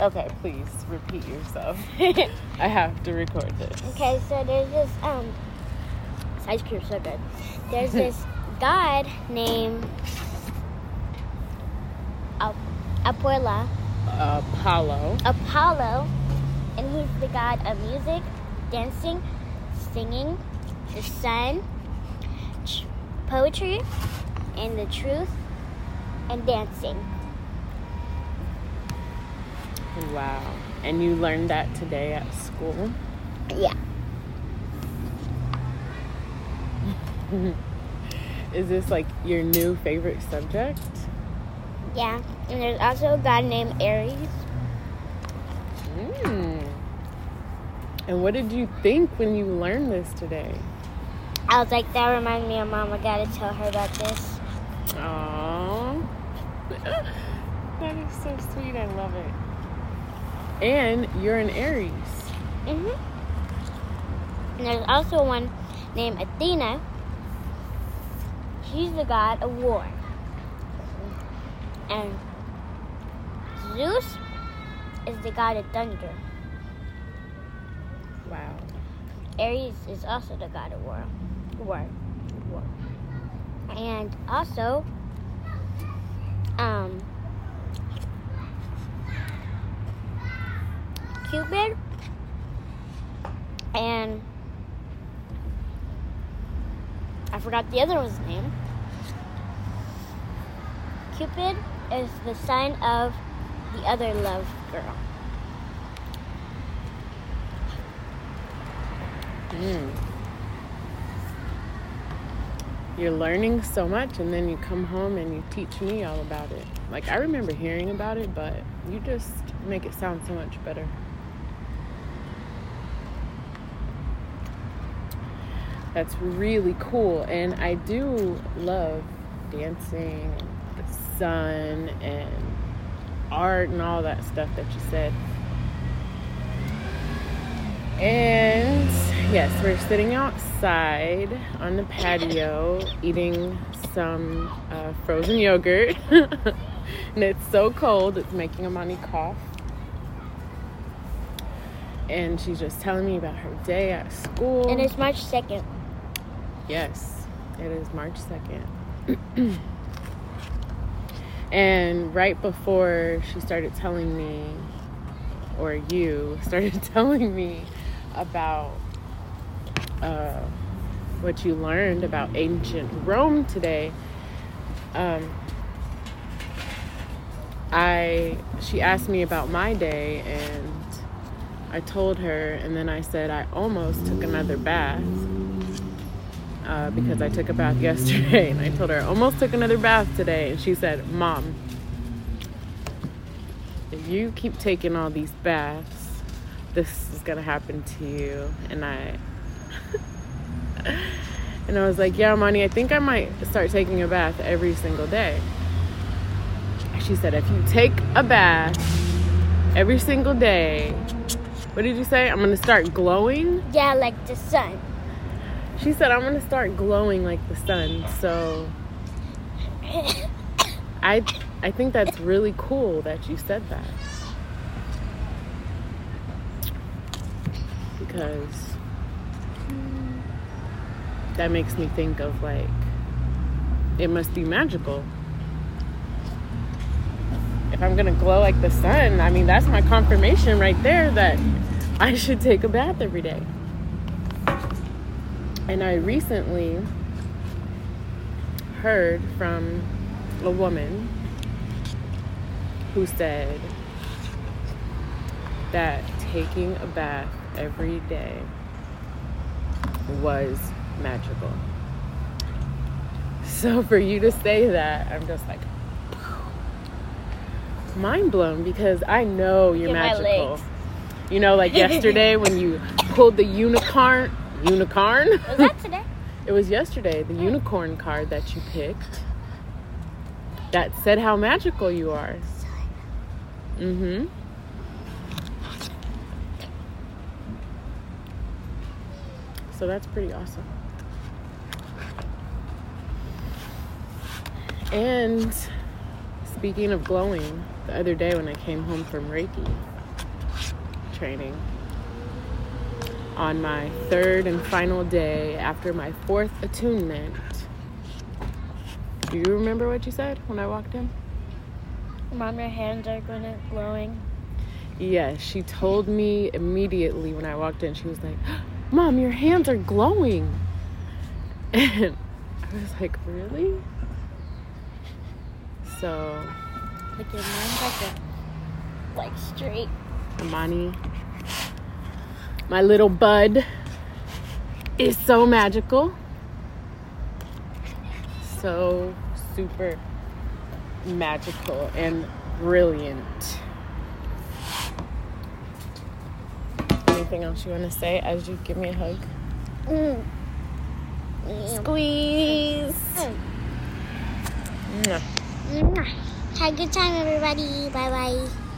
Okay, please repeat yourself. I have to record this. Okay, so there's this um this ice cream's so good. There's this god named Ap- Apolla, Apollo. Apollo, and he's the god of music, dancing, singing, the sun, tr- poetry, and the truth, and dancing. Wow. And you learned that today at school? Yeah. Is this like your new favorite subject? Yeah. And there's also a guy named Ares. Mm. And what did you think when you learned this today? I was like, that reminds me of mom. I gotta tell her about this. Aww. that is so sweet. I love it. And you're an Aries. hmm And there's also one named Athena. She's the god of war. And Zeus is the god of thunder. Wow. Ares is also the god of war. War. War. And also, um, Cupid and I forgot the other one's name. Cupid is the sign of the other love girl. Mm. You're learning so much, and then you come home and you teach me all about it. Like, I remember hearing about it, but you just make it sound so much better. That's really cool, and I do love dancing the sun and art and all that stuff that you said. And yes, we're sitting outside on the patio eating some uh, frozen yogurt. and it's so cold, it's making Amani cough. And she's just telling me about her day at school. And it's March 2nd. Yes, it is March 2nd. and right before she started telling me, or you started telling me about uh, what you learned about ancient Rome today, um, I she asked me about my day and I told her, and then I said I almost took another bath uh, because I took a bath yesterday, and I told her I almost took another bath today, and she said, "Mom, if you keep taking all these baths, this is gonna happen to you." And I, and I was like, "Yeah, Money, I think I might start taking a bath every single day." She said, "If you take a bath every single day." What did you say? I'm gonna start glowing? Yeah, like the sun. She said, I'm gonna start glowing like the sun. So I I think that's really cool that you said that. Because that makes me think of like it must be magical. If I'm gonna glow like the sun, I mean that's my confirmation right there that I should take a bath every day. And I recently heard from a woman who said that taking a bath every day was magical. So for you to say that, I'm just like mind blown because I know you're Get magical. You know, like yesterday when you pulled the unicorn unicorn. Was that today? It was yesterday, the unicorn card that you picked that said how magical you are. Mm-hmm. So that's pretty awesome. And speaking of glowing, the other day when I came home from Reiki, training on my third and final day after my fourth attunement. Do you remember what you said when I walked in? Mom, your hands are glowing. Yes, she told me immediately when I walked in. She was like, Mom, your hands are glowing. And I was like, Really? So, Like your like a, like straight. Amani, my little bud, is so magical. So super magical and brilliant. Anything else you want to say as you give me a hug? Mm. Squeeze. Mm. Mwah. Mwah. Have a good time, everybody. Bye bye.